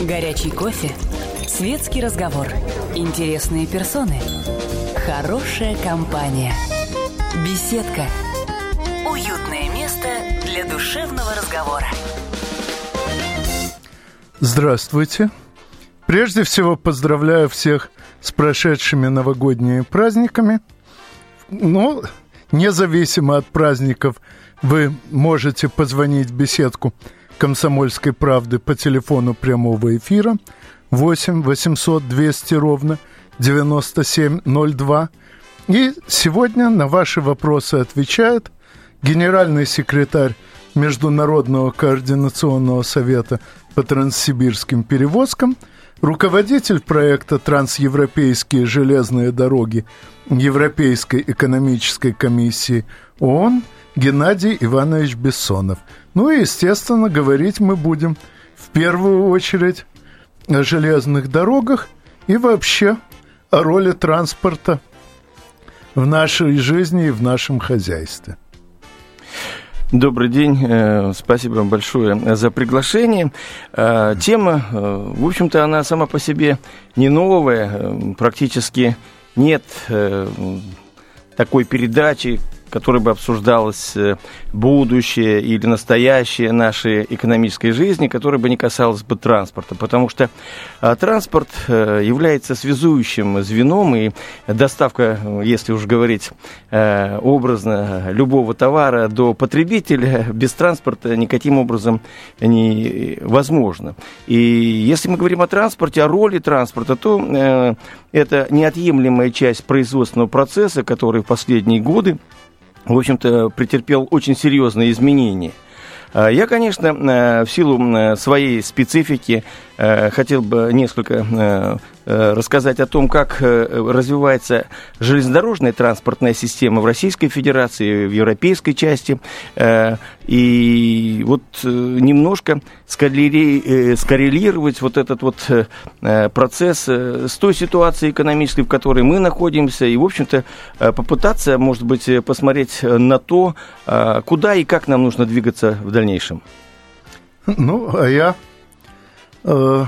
Горячий кофе. Светский разговор. Интересные персоны. Хорошая компания. Беседка. Уютное место для душевного разговора. Здравствуйте. Прежде всего поздравляю всех с прошедшими новогодними праздниками. Ну, независимо от праздников, вы можете позвонить в беседку «Комсомольской правды» по телефону прямого эфира 8 800 200 ровно 9702. И сегодня на ваши вопросы отвечает генеральный секретарь Международного координационного совета по транссибирским перевозкам, руководитель проекта «Трансевропейские железные дороги» Европейской экономической комиссии ООН Геннадий Иванович Бессонов. Ну и, естественно, говорить мы будем в первую очередь о железных дорогах и вообще о роли транспорта в нашей жизни и в нашем хозяйстве. Добрый день, э, спасибо вам большое за приглашение. Э, тема, э, в общем-то, она сама по себе не новая, практически нет такой передачи, которой бы обсуждалось э, будущее или настоящее нашей экономической жизни, которая бы не касалась бы транспорта, потому что а, транспорт э, является связующим звеном, и доставка, если уж говорить э, образно, любого товара до потребителя без транспорта никаким образом невозможно. И если мы говорим о транспорте, о роли транспорта, то это неотъемлемая часть производственного процесса, который в последние годы в общем-то, претерпел очень серьезные изменения. А, я, конечно, э, в силу своей специфики хотел бы несколько э, э, рассказать о том, как развивается железнодорожная транспортная система в Российской Федерации, в европейской части. И вот немножко скоррелировать вот этот вот процесс с той ситуацией экономической, в которой мы находимся, и, в общем-то, попытаться, может быть, посмотреть на то, куда и как нам нужно двигаться в дальнейшем. Ну, а я э,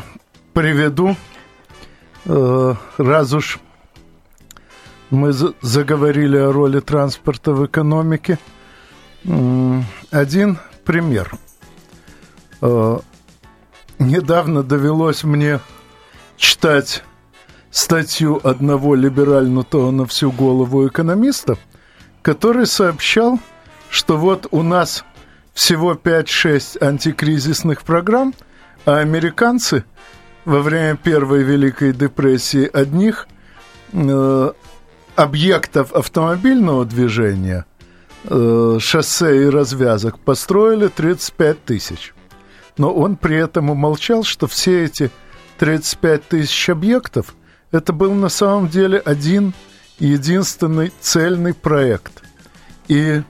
приведу, э, раз уж мы заговорили о роли транспорта в экономике, один пример. Э, недавно довелось мне читать статью одного либерального на всю голову экономиста, который сообщал, что вот у нас всего 5-6 антикризисных программ – а американцы во время Первой Великой депрессии одних э, объектов автомобильного движения, э, шоссе и развязок построили 35 тысяч. Но он при этом умолчал, что все эти 35 тысяч объектов это был на самом деле один единственный цельный проект. И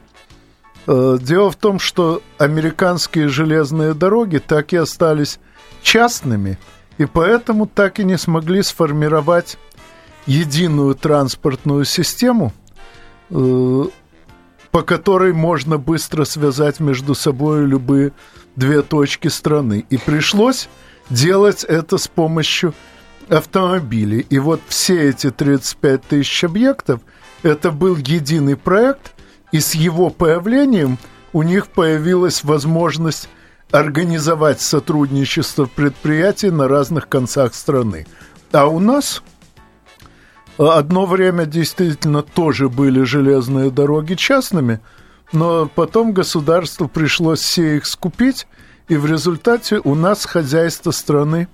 дело в том, что американские железные дороги так и остались частными, и поэтому так и не смогли сформировать единую транспортную систему, э, по которой можно быстро связать между собой любые две точки страны. И пришлось делать это с помощью автомобилей. И вот все эти 35 тысяч объектов, это был единый проект – и с его появлением у них появилась возможность организовать сотрудничество предприятий на разных концах страны. А у нас одно время действительно тоже были железные дороги частными, но потом государству пришлось все их скупить, и в результате у нас хозяйство страны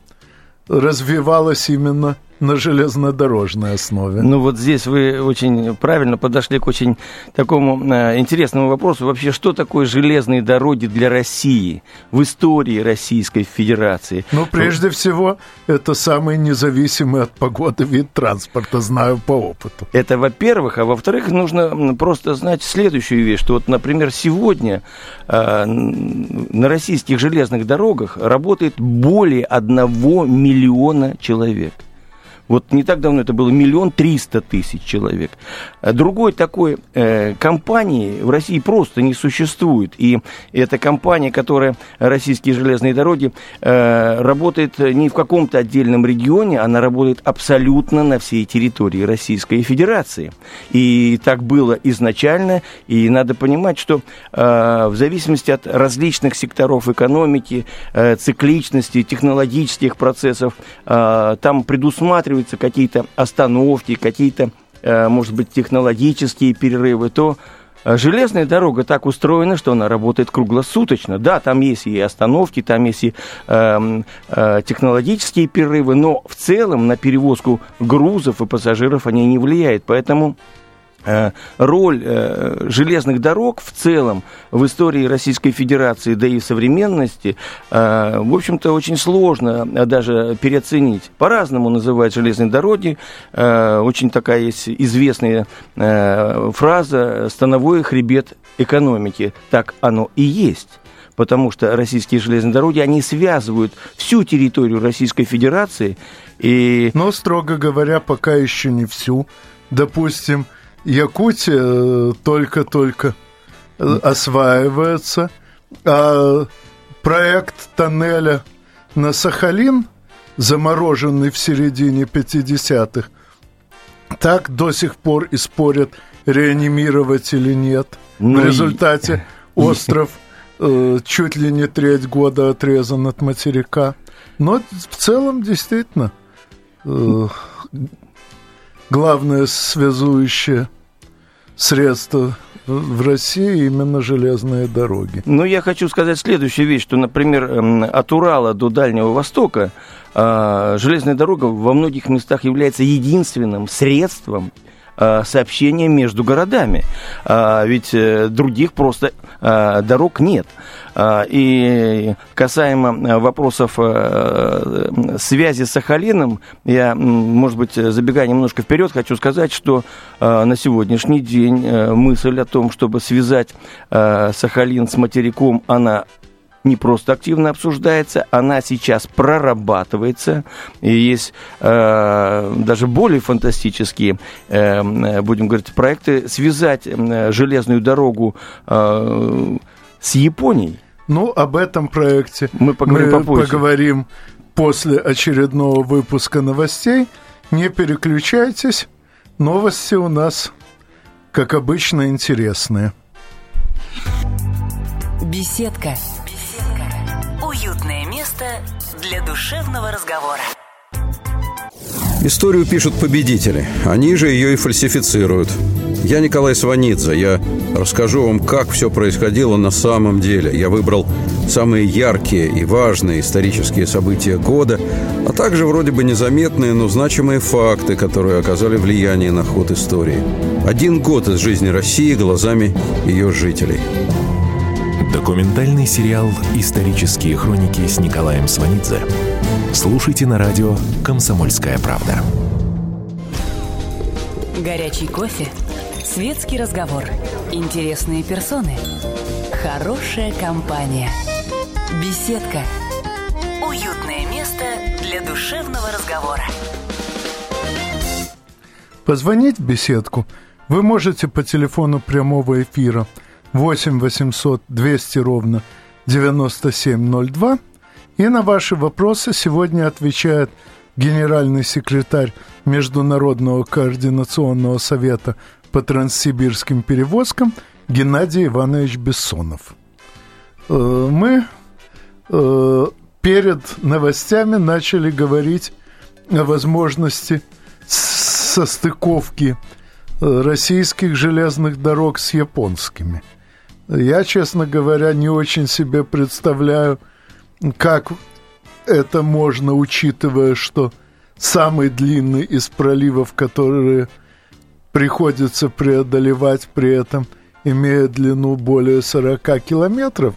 развивалось именно на железнодорожной основе. Ну вот здесь вы очень правильно подошли к очень такому э, интересному вопросу. Вообще, что такое железные дороги для России в истории Российской Федерации? Ну, прежде всего, это самый независимый от погоды вид транспорта, знаю по опыту. Это во-первых, а во-вторых, нужно просто знать следующую вещь, что вот, например, сегодня э, на российских железных дорогах работает более одного миллиона человек. Вот не так давно это было миллион триста тысяч человек. А другой такой э, компании в России просто не существует. И эта компания, которая российские железные дороги, э, работает не в каком-то отдельном регионе, она работает абсолютно на всей территории Российской Федерации. И так было изначально. И надо понимать, что э, в зависимости от различных секторов экономики, э, цикличности, технологических процессов, э, там предусматривается планируются какие-то остановки, какие-то, э, может быть, технологические перерывы, то э, Железная дорога так устроена, что она работает круглосуточно. Да, там есть и остановки, там есть и э, э, технологические перерывы, но в целом на перевозку грузов и пассажиров они не влияют. Поэтому роль э, железных дорог в целом в истории Российской Федерации, да и в современности, э, в общем-то, очень сложно даже переоценить. По-разному называют железные дороги. Очень такая есть известная фраза «становой хребет экономики». Так оно и есть потому что российские железные дороги, они связывают всю территорию Российской Федерации. И... Но, строго говоря, пока еще не всю. Допустим, Якутия э, только-только э, осваивается, а проект тоннеля на Сахалин, замороженный в середине 50-х, так до сих пор и спорят, реанимировать или нет. Ну В результате и... остров э, чуть ли не треть года отрезан от материка. Но в целом действительно э, главное связующее средства в России именно железные дороги. Ну, я хочу сказать следующую вещь, что, например, эм, от Урала до Дальнего Востока а, железная дорога во многих местах является единственным средством сообщения между городами. А, ведь э, других просто э, дорог нет. А, и касаемо вопросов связи с Сахалином, я, может быть, забегая немножко вперед, хочу сказать, что на сегодняшний день мысль о том, чтобы связать Сахалин с материком, она не просто активно обсуждается, она сейчас прорабатывается. И есть э, даже более фантастические, э, будем говорить, проекты связать э, железную дорогу э, с Японией. Ну, об этом проекте мы поговорим, мы попозже. поговорим после очередного выпуска новостей. Не переключайтесь. Новости у нас, как обычно, интересные. Беседка Уютное место для душевного разговора. Историю пишут победители. Они же ее и фальсифицируют. Я Николай Сванидзе. Я расскажу вам, как все происходило на самом деле. Я выбрал самые яркие и важные исторические события года, а также вроде бы незаметные, но значимые факты, которые оказали влияние на ход истории. Один год из жизни России глазами ее жителей – Документальный сериал «Исторические хроники» с Николаем Сванидзе. Слушайте на радио «Комсомольская правда». Горячий кофе, светский разговор, интересные персоны, хорошая компания, беседка, уютное место для душевного разговора. Позвонить в беседку вы можете по телефону прямого эфира – 8 800 200 ровно 9702. И на ваши вопросы сегодня отвечает генеральный секретарь Международного координационного совета по транссибирским перевозкам Геннадий Иванович Бессонов. Э, мы э, перед новостями начали говорить о возможности состыковки э, российских железных дорог с японскими – я, честно говоря, не очень себе представляю, как это можно, учитывая, что самый длинный из проливов, которые приходится преодолевать при этом, имеет длину более 40 километров.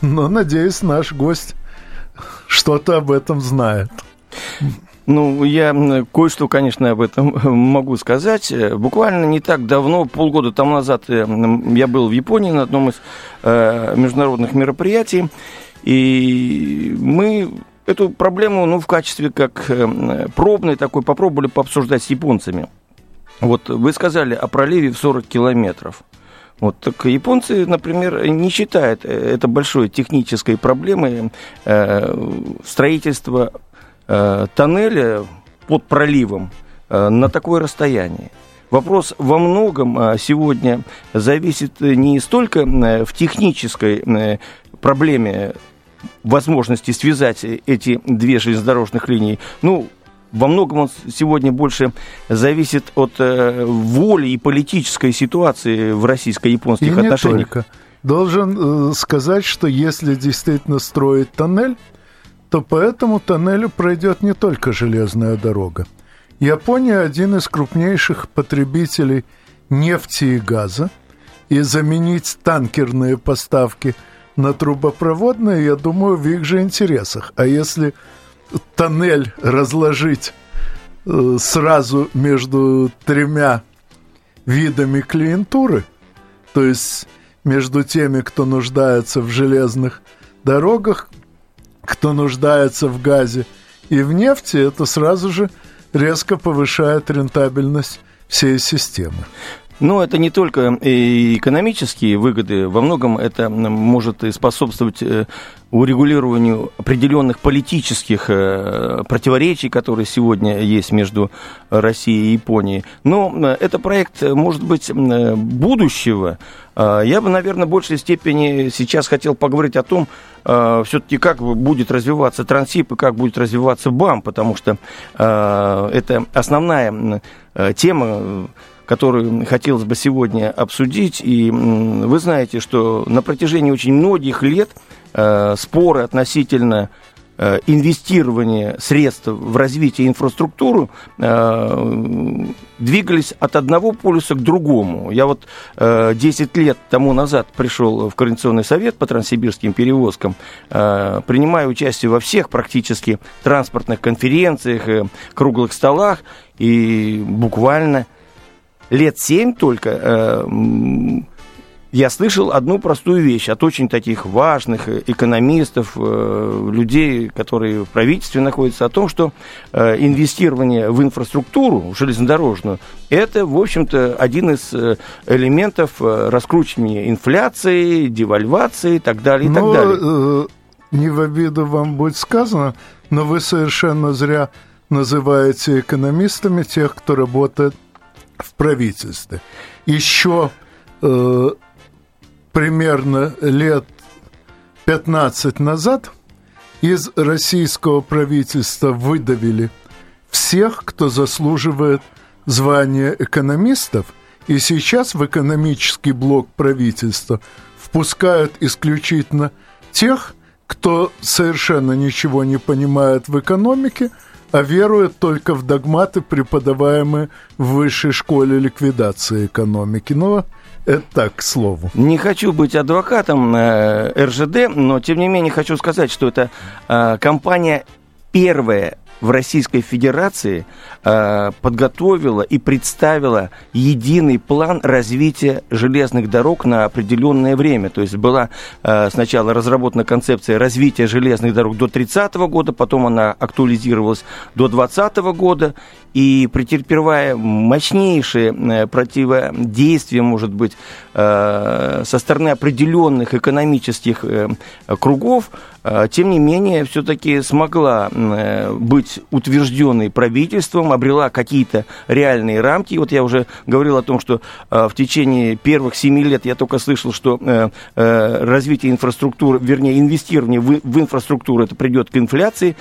Но, надеюсь, наш гость что-то об этом знает. Ну, я кое-что, конечно, об этом могу сказать. Буквально не так давно, полгода тому назад, э, я был в Японии на одном из э, международных мероприятий, и мы эту проблему, ну, в качестве как э, пробной такой попробовали пообсуждать с японцами. Вот вы сказали о проливе в 40 километров. Вот, так японцы, например, не считают это большой технической проблемой э, строительства э, тоннеля под проливом э, на такое расстояние. Вопрос во многом э, сегодня зависит не столько э, в технической проблеме возможности связать эти две железнодорожных линии. Ну, во многом он сегодня больше зависит от э, воли и политической ситуации в российско-японских и отношениях. Не только. Должен э, сказать, что если действительно строить тоннель, то по этому тоннелю пройдет не только железная дорога. Япония один из крупнейших потребителей нефти и газа, и заменить танкерные поставки на трубопроводные, я думаю, в их же интересах. А если тоннель разложить э, сразу между тремя видами клиентуры, то есть между теми, кто нуждается в железных дорогах, кто нуждается в газе и в нефти, это сразу же резко повышает рентабельность всей системы. Но это не только экономические выгоды, во многом это может способствовать э, урегулированию определенных политических э, противоречий, которые сегодня есть между Россией и Японией. Но э, это проект, может быть, будущего. Я бы, наверное, в большей степени сейчас хотел поговорить о том, все-таки как будет развиваться Трансип и как будет развиваться БАМ, потому что это основная тема которую хотелось бы сегодня обсудить. И вы знаете, что на протяжении очень многих лет э, споры относительно э, инвестирования средств в развитие инфраструктуры э, двигались от одного полюса к другому. Я вот э, 10 лет тому назад пришел в Координационный совет по транссибирским перевозкам, э, принимаю участие во всех практически транспортных конференциях, э, круглых столах, и буквально – лет семь только э, я слышал одну простую вещь от очень таких важных экономистов, э, людей, которые в правительстве находятся, о том, что э, инвестирование в инфраструктуру железнодорожную – это, в общем-то, один из э, элементов э, раскручивания инфляции, девальвации и так далее, и но, так далее. Э, не в обиду вам будет сказано, но вы совершенно зря называете экономистами тех, кто работает в правительстве. Еще э, примерно лет 15 назад из российского правительства выдавили всех, кто заслуживает звания экономистов, и сейчас в экономический блок правительства впускают исключительно тех, кто совершенно ничего не понимает в экономике – а верует только в догматы, преподаваемые в высшей школе ликвидации экономики. Но это так, к слову. Не хочу быть адвокатом э, РЖД, но тем не менее хочу сказать, что это э, компания первая в Российской Федерации э, подготовила и представила единый план развития железных дорог на определенное время. То есть была э, сначала разработана концепция развития железных дорог до 30 года, потом она актуализировалась до 2020 года, и претерпевая мощнейшие э, противодействия, может быть, э, со стороны определенных экономических э, кругов, тем не менее, все-таки смогла быть утвержденной правительством, обрела какие-то реальные рамки. Вот я уже говорил о том, что в течение первых семи лет я только слышал, что развитие инфраструктуры, вернее, инвестирование в инфраструктуру, это придет к инфляции.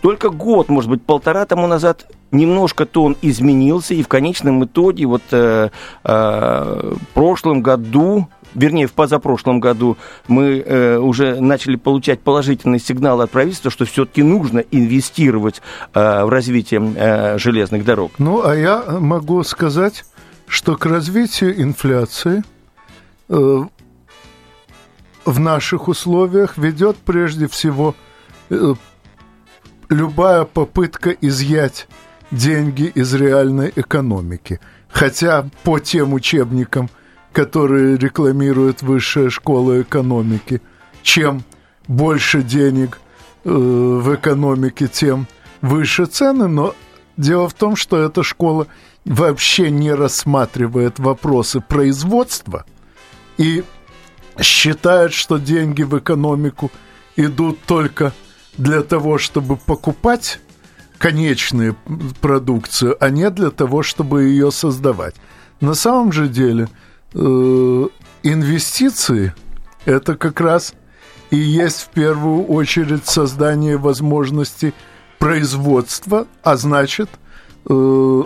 Только год, может быть, полтора тому назад немножко тон изменился, и в конечном итоге вот э, э, в прошлом году вернее, в позапрошлом году мы э, уже начали получать положительные сигналы от правительства, что все-таки нужно инвестировать э, в развитие э, железных дорог. Ну, а я могу сказать, что к развитию инфляции э, в наших условиях ведет прежде всего э, любая попытка изъять деньги из реальной экономики. Хотя по тем учебникам, которые рекламирует Высшая школа экономики, чем больше денег в экономике, тем выше цены, но дело в том, что эта школа вообще не рассматривает вопросы производства и считает, что деньги в экономику идут только для того, чтобы покупать конечную продукцию, а не для того, чтобы ее создавать. На самом же деле э, инвестиции это как раз и есть в первую очередь создание возможности производства, а значит э,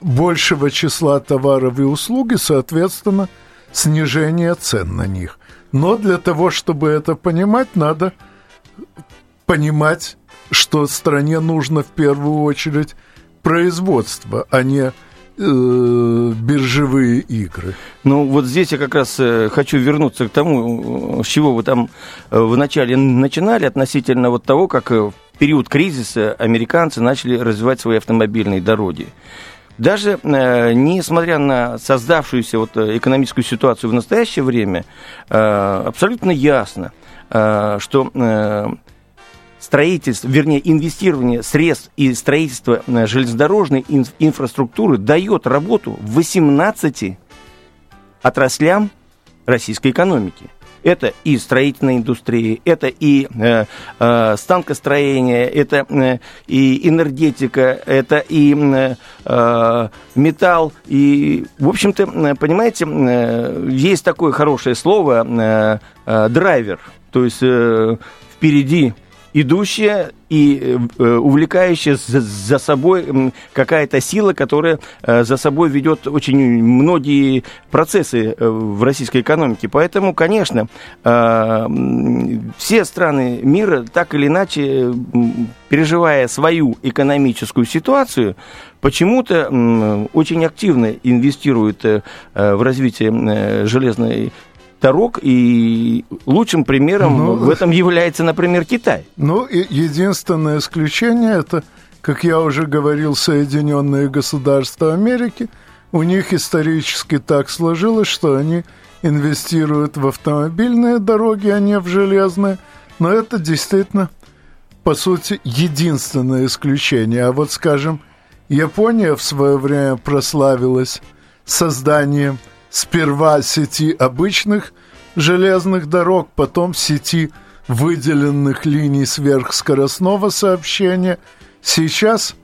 большего числа товаров и услуг, и, соответственно, снижение цен на них. Но для того, чтобы это понимать, надо понимать, что стране нужно в первую очередь производство, а не э, биржевые игры. Ну, вот здесь я как раз э, хочу вернуться к тому, с чего вы там э, в начале начинали, относительно вот того, как в период кризиса американцы начали развивать свои автомобильные дороги. Даже э, несмотря на создавшуюся вот экономическую ситуацию в настоящее время, э, абсолютно ясно, э, что э, строительство, вернее, инвестирование средств и строительство э, железнодорожной инфраструктуры дает работу 18 отраслям российской экономики. Это и строительная индустрия, это и э, э, станкостроение, это э, и энергетика, это и э, э металл. И, в общем-то, понимаете, э, есть такое хорошее слово э, э, драйвер. То есть э, впереди идущая и э, увлекающая за, собой какая-то сила, которая э, за собой ведет очень многие процессы э, в российской экономике. Поэтому, конечно, все страны мира так или иначе, переживая свою экономическую ситуацию, почему-то очень активно инвестируют в развитие железной дорог, и лучшим примером ну, в этом является, например, Китай. Ну, единственное исключение это, как я уже говорил, Соединенные Государства Америки. У них исторически так сложилось, что они инвестируют в автомобильные дороги, а не в железные. Но это действительно, по сути, единственное исключение. А вот, скажем, Япония в свое время прославилась созданием сперва сети обычных железных дорог, потом сети выделенных линий сверхскоростного сообщения. Сейчас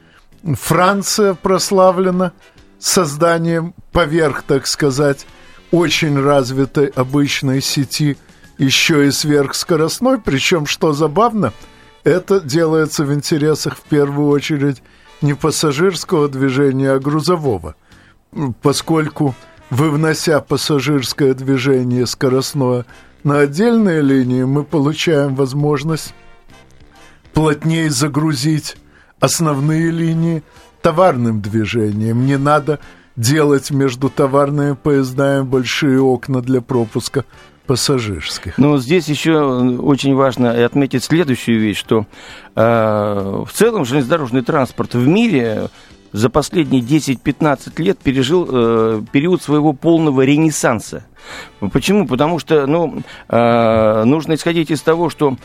Франция прославлена созданием поверх, так сказать, очень развитой обычной сети, еще и сверхскоростной, причем, что забавно, это делается в интересах в первую очередь не пассажирского движения, а грузового, поскольку вывнося пассажирское движение скоростное на отдельные линии, мы получаем возможность плотнее загрузить основные линии товарным движением. Не надо делать между товарными поездами большие окна для пропуска пассажирских. Но здесь еще очень важно отметить следующую вещь, что э, в целом железнодорожный транспорт в мире за последние 10-15 лет пережил э, период своего полного ренессанса. Почему? Потому что ну, э, нужно исходить из того, что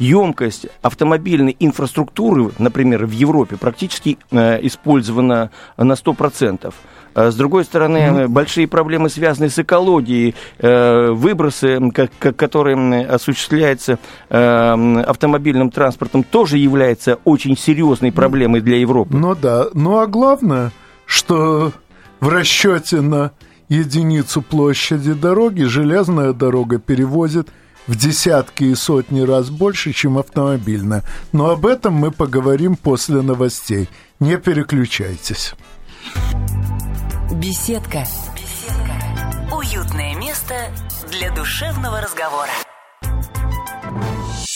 емкость автомобильной инфраструктуры, например, в Европе практически э, использована на 100%. А с другой стороны, mm-hmm. большие проблемы, связанные с экологией, э, выбросы, которые осуществляются э, автомобильным транспортом, тоже является очень серьезной проблемой для Европы. Ну да. Ну а главное, что в расчете на единицу площади дороги железная дорога перевозит в десятки и сотни раз больше, чем автомобильная. Но об этом мы поговорим после новостей. Не переключайтесь. Беседка. Беседка. Уютное место для душевного разговора.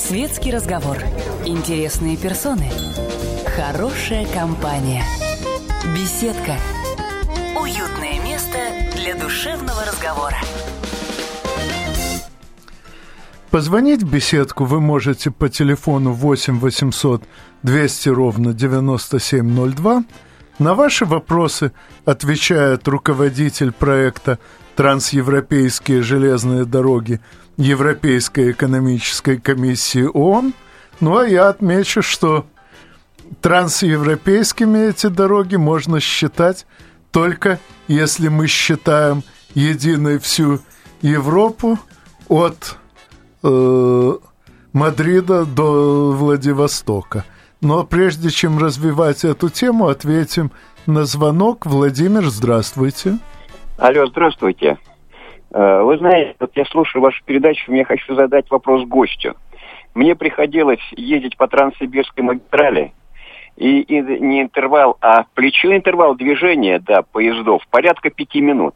Светский разговор. Интересные персоны. Хорошая компания. Беседка. Уютное место для душевного разговора. Позвонить в беседку вы можете по телефону 8 800 200 ровно 9702. На ваши вопросы отвечает руководитель проекта «Трансевропейские железные дороги» Европейской экономической комиссии ООН. Ну, а я отмечу, что трансевропейскими эти дороги можно считать только если мы считаем единой всю Европу от э, Мадрида до Владивостока. Но прежде чем развивать эту тему, ответим на звонок. Владимир, здравствуйте. Алло, здравствуйте. Э, вы знаете, вот я слушаю вашу передачу, мне хочу задать вопрос гостю. Мне приходилось ездить по Транссибирской магистрали, и, и не интервал, а плечевой интервал движения, да, поездов, порядка пяти минут.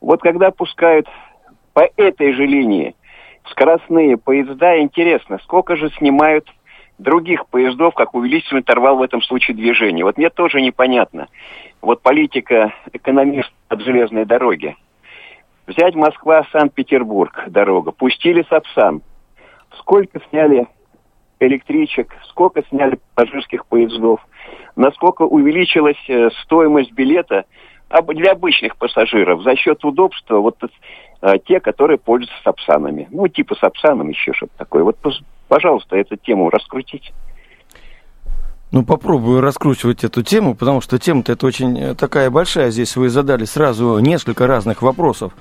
Вот когда пускают по этой же линии скоростные поезда, интересно, сколько же снимают других поездов, как увеличивается интервал в этом случае движения. Вот мне тоже непонятно. Вот политика экономист от железной дороги – Взять Москва-Санкт-Петербург дорога. Пустили Сапсан. Сколько сняли электричек, сколько сняли пассажирских поездов, насколько увеличилась э, стоимость билета для обычных пассажиров за счет удобства вот э, те, которые пользуются сапсанами. Ну, типа сапсаном еще что-то такое. Вот, пожалуйста, эту тему раскрутить. Ну, попробую раскручивать эту тему, потому что тема-то это очень э, такая большая. Здесь вы задали сразу несколько разных вопросов.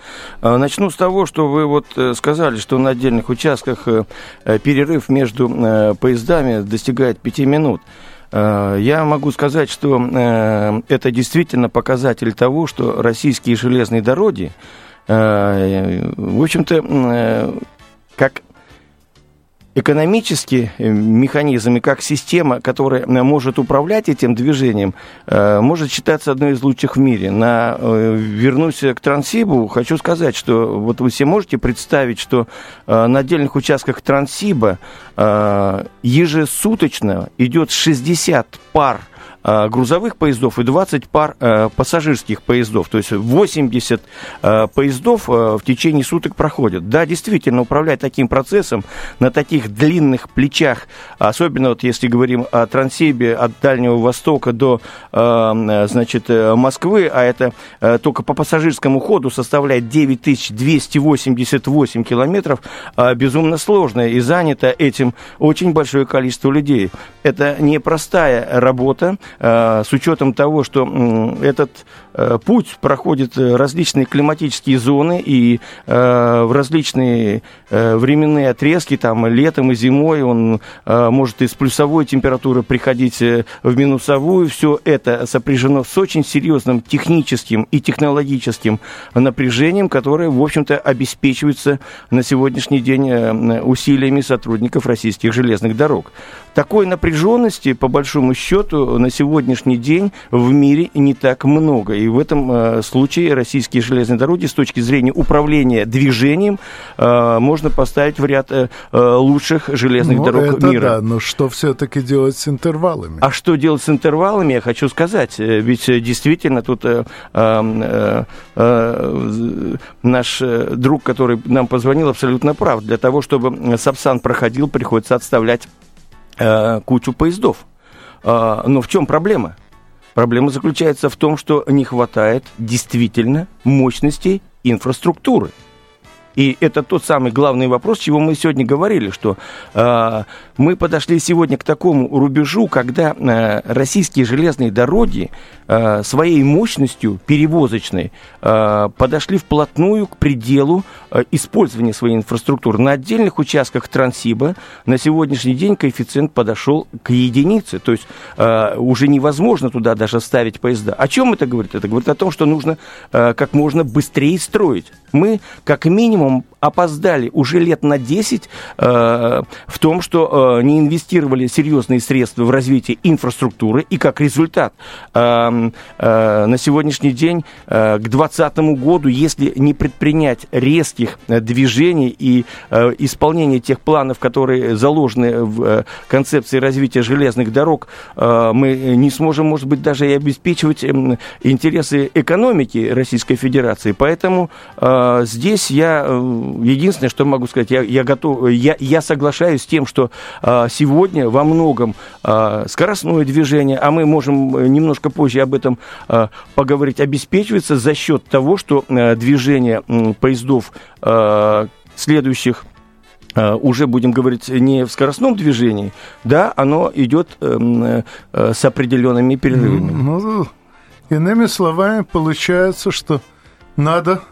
А, начну с того, что вы вот э, сказали, что на отдельных участках э, перерыв между поездами достигает пяти минут. Я могу сказать, что это действительно показатель того, что российские железные дороги, в общем-то, как экономический э, механизм и как система, которая э, может управлять этим движением, э, может считаться одной из лучших в мире. На, вернусь к Транссибу, хочу сказать, что вот вы все можете представить, что на отдельных участках Транссиба ежесуточно идет 60 пар грузовых поездов и 20 пар э, пассажирских поездов. То есть 80 э, поездов в течение суток проходят. Да, действительно, управлять таким процессом на таких длинных плечах, особенно вот если говорим о Транссибе от Дальнего Востока до значит, Москвы, а это только по пассажирскому ходу составляет 9288 километров, безумно сложно и занято этим очень большое количество людей. Это непростая работа, Э, с учетом того, что этот э, путь проходит различные климатические зоны и э, в различные временные отрезки, там летом и зимой он может из плюсовой температуры приходить в минусовую. Все это сопряжено с очень серьезным техническим и технологическим напряжением, которое, в общем-то, обеспечивается на сегодняшний день усилиями сотрудников российских железных дорог. Такой напряженности, по большому счету, на сегодняшний день в мире не так много. И в этом э, случае российские железные дороги с точки зрения управления движением э, можно поставить в ряд э, лучших железных ну, дорог это мира. Да, но что все-таки делать с интервалами? А что делать с интервалами, я хочу сказать. Ведь действительно тут э, э, э, наш друг, который нам позвонил, абсолютно прав. Для того, чтобы Сапсан проходил, приходится отставлять кучу поездов. А, но в чем проблема? Проблема заключается в том, что не хватает действительно мощности инфраструктуры. И это тот самый главный вопрос, чего мы сегодня говорили, что э, мы подошли сегодня к такому рубежу, когда э, российские железные дороги э, своей мощностью перевозочной э, подошли вплотную к пределу э, использования своей инфраструктуры. На отдельных участках Транссиба на сегодняшний день коэффициент подошел к единице, то есть э, уже невозможно туда даже ставить поезда. О чем это говорит? Это говорит о том, что нужно э, как можно быстрее строить. Мы как минимум минимум опоздали уже лет на 10 э, в том, что э, не инвестировали серьезные средства в развитие инфраструктуры, и как результат э, э, на сегодняшний день э, к 2020 году, если не предпринять резких э, движений и э, исполнения тех планов, которые заложены в э, концепции развития железных дорог, э, мы не сможем, может быть, даже и обеспечивать э, интересы экономики Российской Федерации. Поэтому э, здесь я э, единственное, что могу сказать, я, я готов, я, я соглашаюсь с тем, что а, сегодня во многом а, скоростное движение, а мы можем немножко позже об этом а, поговорить, обеспечивается за счет того, что а, движение а, поездов а, следующих уже будем говорить не в скоростном движении, да, оно идет э, э, с определенными перерывами. Ну, иными словами, получается, что надо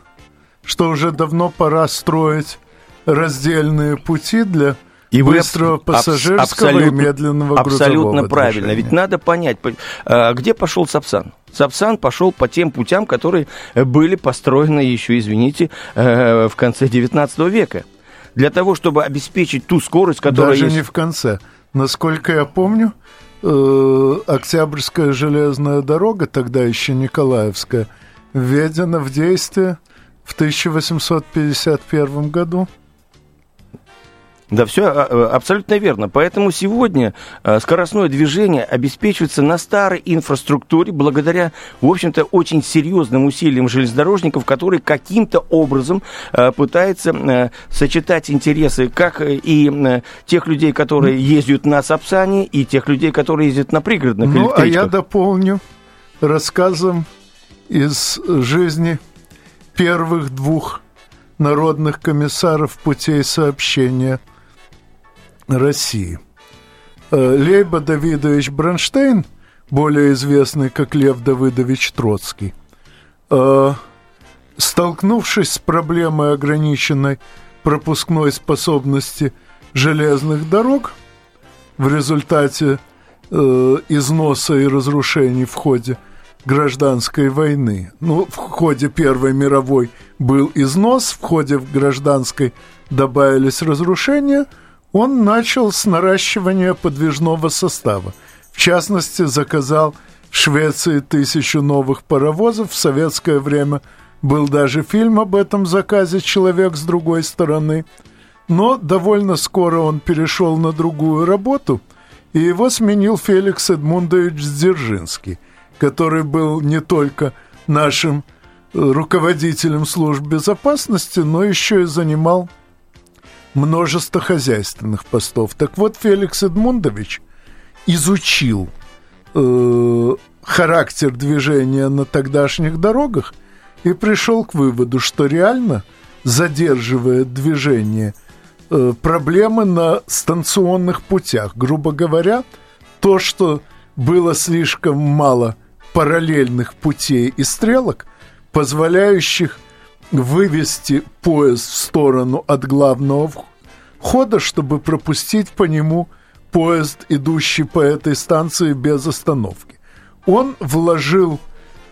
что уже давно пора строить раздельные пути для и быстрого пассажирского и медленного Абсолютно правильно. Ведь надо понять, а, где пошел Сапсан. Сапсан пошел по тем путям, которые были построены еще, извините, э, в конце 19 века. Для того, чтобы обеспечить ту скорость, которая Даже есть... не в конце. Насколько я помню, э, Октябрьская железная дорога, тогда еще Николаевская, введена в действие в 1851 году. Да, все а, а, абсолютно верно. Поэтому сегодня а, скоростное движение обеспечивается на старой инфраструктуре благодаря, в общем-то, очень серьезным усилиям железнодорожников, которые каким-то образом пытаются сочетать интересы как и тех людей, которые ездят на Сапсане, и тех людей, которые ездят на пригородных ну, а я дополню рассказом из жизни первых двух народных комиссаров путей сообщения России. Э, Лейба Давидович Бронштейн, более известный как Лев Давыдович Троцкий, э, столкнувшись с проблемой ограниченной пропускной способности железных дорог в результате э, износа и разрушений в ходе гражданской войны. Ну, в ходе Первой мировой был износ, в ходе гражданской добавились разрушения. Он начал с наращивания подвижного состава. В частности, заказал в Швеции тысячу новых паровозов. В советское время был даже фильм об этом заказе «Человек с другой стороны». Но довольно скоро он перешел на другую работу, и его сменил Феликс Эдмундович Дзержинский – который был не только нашим э, руководителем служб безопасности, но еще и занимал множество хозяйственных постов. Так вот, Феликс Эдмундович изучил э, характер движения на тогдашних дорогах и пришел к выводу, что реально задерживает движение э, проблемы на станционных путях. Грубо говоря, то, что было слишком мало параллельных путей и стрелок, позволяющих вывести поезд в сторону от главного входа, чтобы пропустить по нему поезд, идущий по этой станции без остановки. Он вложил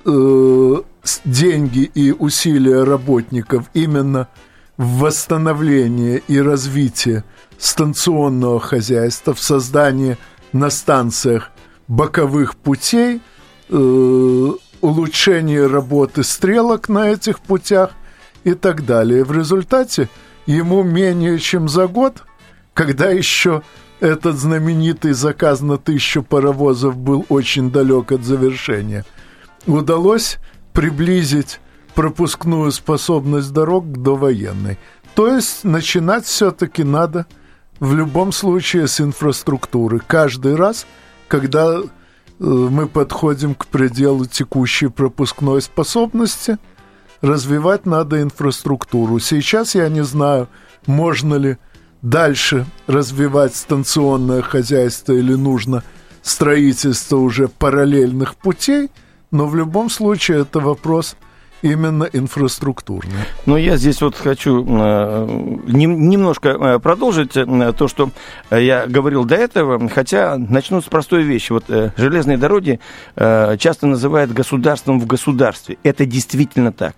э, деньги и усилия работников именно в восстановление и развитие станционного хозяйства, в создание на станциях боковых путей – улучшение работы стрелок на этих путях и так далее. В результате ему менее чем за год, когда еще этот знаменитый заказ на тысячу паровозов был очень далек от завершения, удалось приблизить пропускную способность дорог к довоенной. То есть начинать все-таки надо в любом случае с инфраструктуры. Каждый раз, когда Э, мы подходим к пределу текущей пропускной способности. Развивать надо инфраструктуру. Сейчас я не знаю, можно ли дальше развивать станционное хозяйство или нужно строительство уже параллельных путей, но в любом случае это вопрос именно инфраструктурные. Ну, я здесь вот хочу э, немножко э, продолжить э, то, что я говорил до этого, хотя начну с простой вещи. Вот железные дороги часто называют государством в государстве. Это действительно так.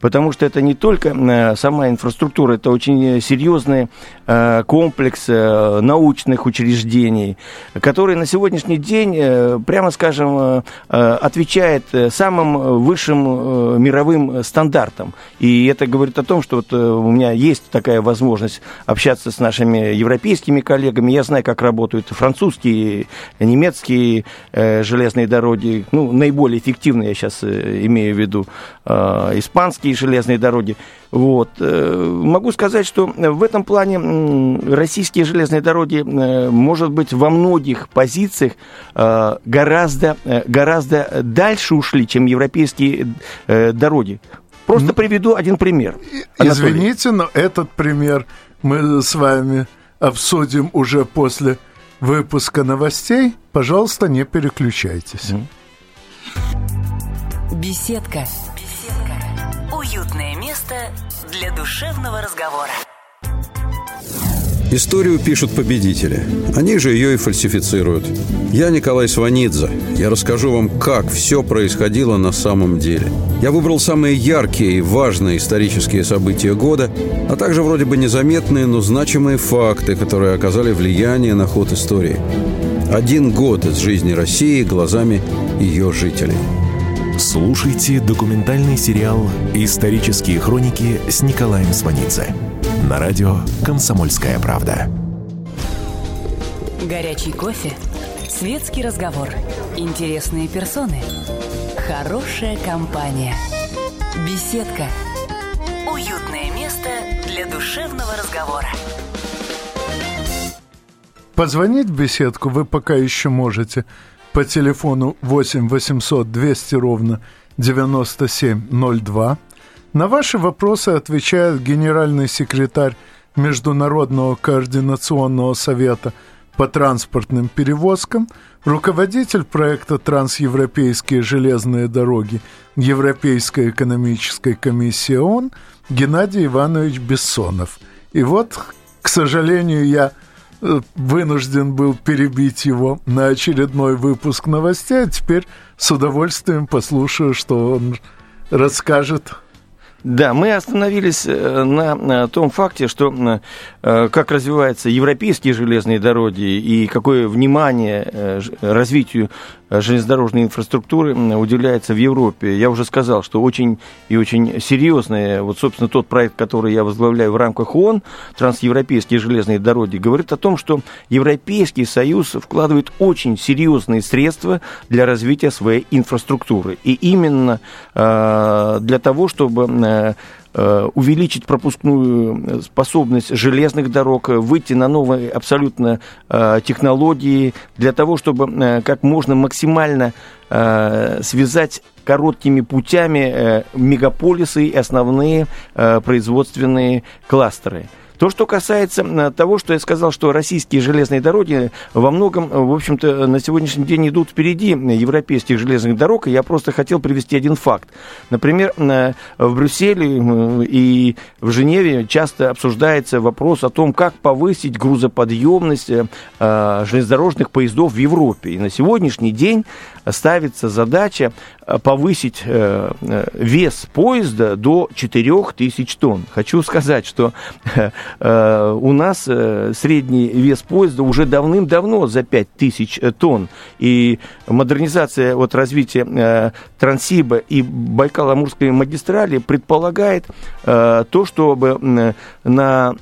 Потому что это не только сама инфраструктура, это очень серьезный комплекс научных учреждений, который на сегодняшний день, прямо скажем, отвечает самым высшим мировым стандартам. И это говорит о том, что вот э, у меня есть такая возможность общаться с нашими европейскими коллегами. Я знаю, как работают французские, немецкие э, железные дороги. Ну, наиболее эффективные я сейчас э, имею в виду э, испанские железные дороги. Вот. Э, могу сказать, что в этом плане российские железные дороги, э, может быть, во многих позициях гораздо, гораздо дальше ушли, чем европейские дороги дороги. Просто ну, приведу один пример. Анатолий. Извините, но этот пример мы с вами обсудим уже после выпуска новостей. Пожалуйста, не переключайтесь. Беседка. Уютное место для душевного разговора. Историю пишут победители. Они же ее и фальсифицируют. Я Николай Сванидзе. Я расскажу вам, как все происходило на самом деле. Я выбрал самые яркие и важные исторические события года, а также вроде бы незаметные, но значимые факты, которые оказали влияние на ход истории. Один год из жизни России глазами ее жителей. Слушайте документальный сериал «Исторические хроники» с Николаем Сванидзе на радио «Комсомольская правда». Горячий кофе, светский разговор, интересные персоны, хорошая компания, беседка, уютное место для душевного разговора. Позвонить в беседку вы пока еще можете по телефону 8 800 200 ровно 9702 на ваши вопросы отвечает генеральный секретарь Международного координационного совета по транспортным перевозкам, руководитель проекта «Трансевропейские железные дороги» Европейской экономической комиссии ООН Геннадий Иванович Бессонов. И вот, к сожалению, я вынужден был перебить его на очередной выпуск новостей, а теперь с удовольствием послушаю, что он расскажет. Да, мы остановились э, на том факте, что э, как развиваются европейские железные дороги и какое внимание э, развитию железнодорожной инфраструктуры уделяется в Европе. Я уже сказал, что очень и очень серьезный, вот, собственно, тот проект, который я возглавляю в рамках ООН, трансевропейские железные дороги, говорит о том, что Европейский Союз вкладывает очень серьезные средства для развития своей инфраструктуры. И именно э, для того, чтобы э, увеличить пропускную способность железных дорог, выйти на новые абсолютно э, технологии для того, чтобы э, как можно максимально связать короткими путями мегаполисы и основные производственные кластеры. То, что касается э, того, что я сказал, что российские железные дороги во многом, в общем-то, на сегодняшний день идут впереди европейских железных дорог, я просто хотел привести один факт. Например, э, в Брюсселе и в Женеве часто обсуждается вопрос о том, как повысить грузоподъемность э, железнодорожных поездов в Европе. И на сегодняшний день ставится задача повысить вес поезда до 4000 тонн. Хочу сказать, что Э, у нас э, средний вес поезда уже давным-давно за 5000 э, тонн. И модернизация, вот развития Транссиба и Байкало-Амурской магистрали предполагает то, чтобы на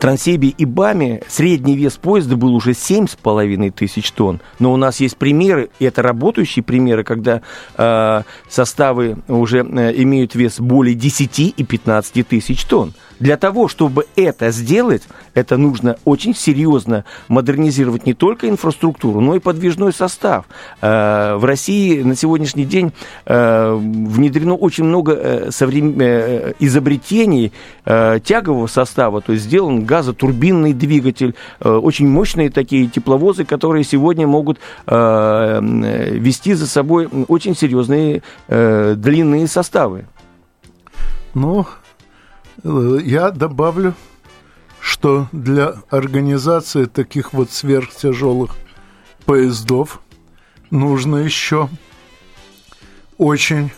Транссибе и БАМе средний вес поезда был уже 7,5 тысяч тонн. Но у нас есть примеры, и это работающие примеры, когда э, составы уже э, имеют вес более 10 и 15 тысяч тонн. Для того, чтобы это сделать, это нужно очень серьезно модернизировать не только инфраструктуру, но и подвижной состав. Э, в России на сегодняшний день э, внедрено очень много э, изобретений тягового состава, то есть сделан газотурбинный двигатель, очень мощные такие тепловозы, которые сегодня могут вести за собой очень серьезные длинные составы. Ну, я добавлю, что для организации таких вот сверхтяжелых поездов нужно еще очень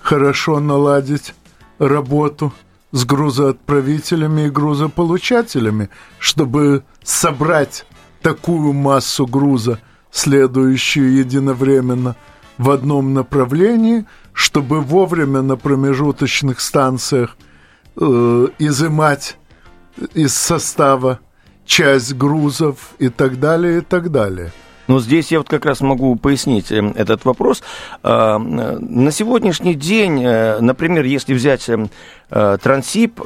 хорошо наладить работу с грузоотправителями и грузополучателями, чтобы собрать такую массу груза, следующую единовременно в одном направлении, чтобы вовремя на промежуточных станциях э, изымать из состава часть грузов и так далее, и так далее. Но здесь я вот как раз могу пояснить эм, этот вопрос. А, на сегодняшний день, э, например, если взять э, Трансип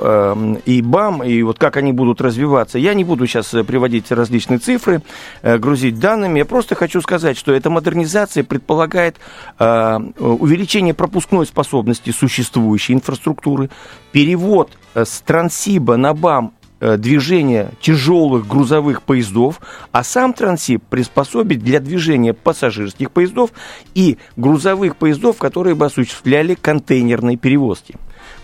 и БАМ, и вот как они будут развиваться, я не буду сейчас э, приводить различные цифры, грузить данными, я просто хочу сказать, что эта модернизация предполагает увеличение пропускной способности существующей инфраструктуры, перевод с Трансиба на БАМ Э, движения тяжелых грузовых поездов, а сам Трансип приспособить для движения пассажирских поездов и грузовых поездов, которые бы осуществляли контейнерные перевозки.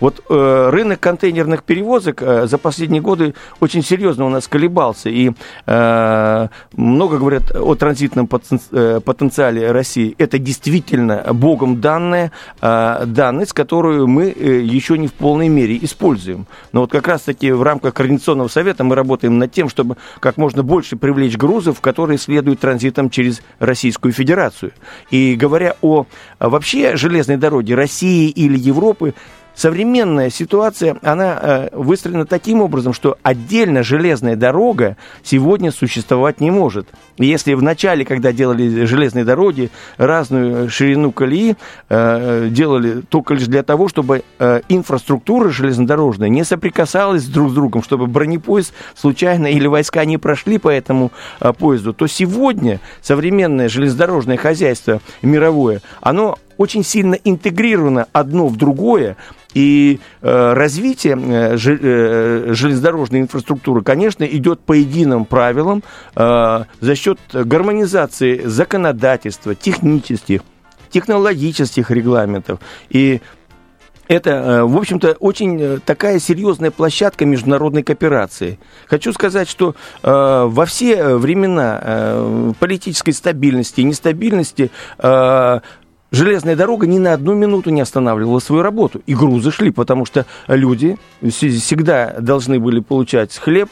Вот э, рынок контейнерных перевозок э, за последние годы очень серьезно у нас колебался. И э, много говорят о транзитном э, потенциале России. Это действительно Богом данная э, данность, которую мы э, еще не в полной мере используем. Но вот как раз-таки в рамках Координационного совета мы работаем над тем, чтобы как можно больше привлечь грузов, которые следуют транзитом через Российскую Федерацию. И говоря о вообще железной дороге России или Европы, современная ситуация, она э, выстроена таким образом, что отдельно железная дорога сегодня существовать не может. Если в начале, когда делали железные дороги, разную ширину колеи э, делали только лишь для того, чтобы э, инфраструктура железнодорожная не соприкасалась друг с другом, чтобы бронепоезд случайно или войска не прошли по этому поезду, то сегодня современное железнодорожное хозяйство мировое, оно очень сильно интегрировано одно в другое, и э, развитие э, э, железнодорожной инфраструктуры, конечно, идет по единым правилам э, за счет гармонизации законодательства, технических, технологических регламентов. И это, э, в общем-то, очень э, такая серьезная площадка международной кооперации. Хочу сказать, что э, во все времена э, политической стабильности и нестабильности э, железная дорога ни на одну минуту не останавливала свою работу. И грузы шли, потому что люди всегда должны были получать хлеб,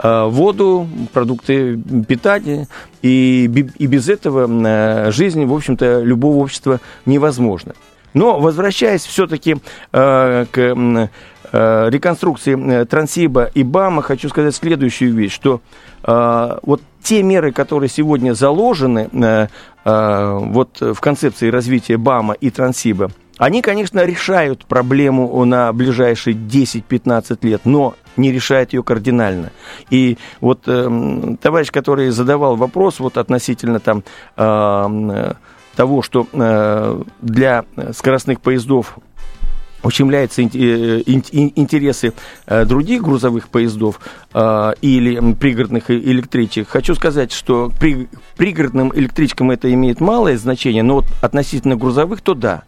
э, воду, продукты питания, и, и без этого э, жизнь, в общем-то, любого общества невозможна. Но возвращаясь все-таки э, к э, реконструкции Трансиба и БАМа, хочу сказать следующую вещь, что э, вот те меры, которые сегодня заложены э, э, вот в концепции развития БАМа и Трансиба, они, конечно, решают проблему на ближайшие 10-15 лет, но не решает ее кардинально. И вот э, товарищ, который задавал вопрос вот относительно там э, того, что э, для скоростных поездов ущемляются э, интересы э, других грузовых поездов э, или пригородных электричек. Хочу сказать, что при пригородным электричкам это имеет малое значение, но вот относительно грузовых, то да.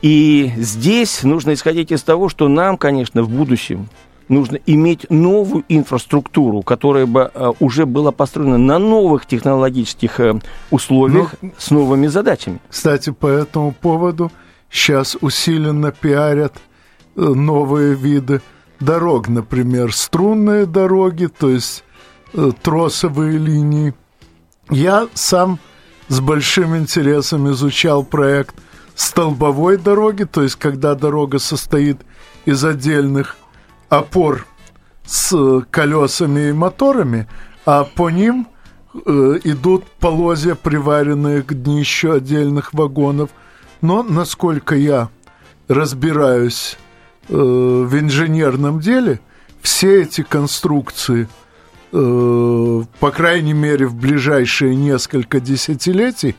И здесь нужно исходить из того, что нам, конечно, в будущем нужно иметь новую инфраструктуру, которая бы уже была построена на новых технологических условиях ну, с новыми задачами. Кстати, по этому поводу сейчас усиленно пиарят э, новые виды дорог, например, струнные дороги, то есть э, тросовые линии. Я сам с большим интересом изучал проект столбовой дороги, то есть когда дорога состоит из отдельных опор с э, колесами и моторами, а по ним идут полозья, приваренные к днищу отдельных вагонов – но, насколько я разбираюсь э, в инженерном деле, все эти конструкции, э, по крайней мере, в ближайшие несколько десятилетий,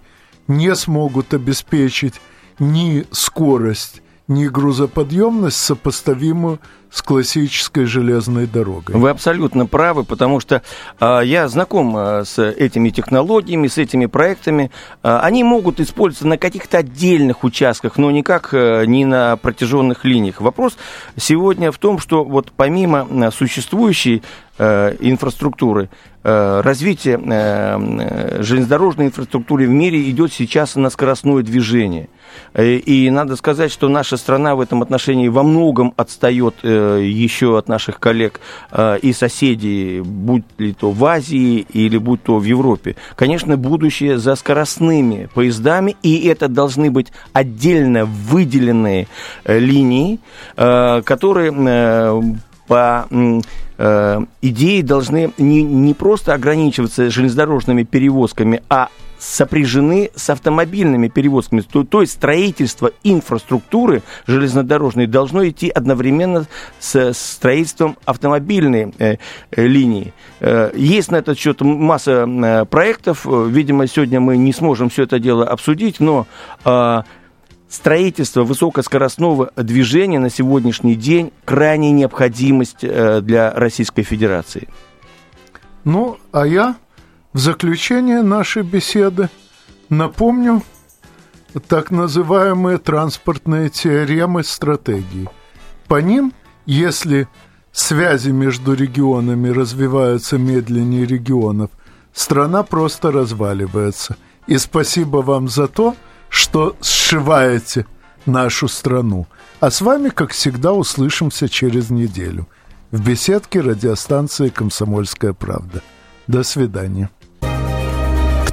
не смогут обеспечить ни скорость, ни грузоподъемность, сопоставимую с классической железной дорогой. Вы абсолютно правы, потому что э, я знаком э, с этими технологиями, с этими проектами. Э, они могут использоваться на каких-то отдельных участках, но никак э, не на протяженных линиях. Вопрос сегодня в том, что вот помимо существующей э, инфраструктуры, э, развитие э, железнодорожной инфраструктуры в мире идет сейчас на скоростное движение. И надо сказать, что наша страна в этом отношении во многом отстает еще от наших коллег и соседей, будь ли то в Азии или будь то в Европе. Конечно, будущее за скоростными поездами, и это должны быть отдельно выделенные линии, которые по э, идее должны не, не просто ограничиваться железнодорожными перевозками, а сопряжены с автомобильными перевозками. То, то есть строительство инфраструктуры железнодорожной должно идти одновременно с строительством автомобильной э, э, линии. Э, есть на этот счет масса э, проектов. Видимо, сегодня мы не сможем все это дело обсудить, но э, строительство высокоскоростного движения на сегодняшний день крайняя необходимость э, для Российской Федерации. Ну, а я в заключение нашей беседы напомню так называемые транспортные теоремы стратегии. По ним, если связи между регионами развиваются медленнее регионов, страна просто разваливается. И спасибо вам за то, что сшиваете нашу страну. А с вами, как всегда, услышимся через неделю в беседке радиостанции «Комсомольская правда». До свидания.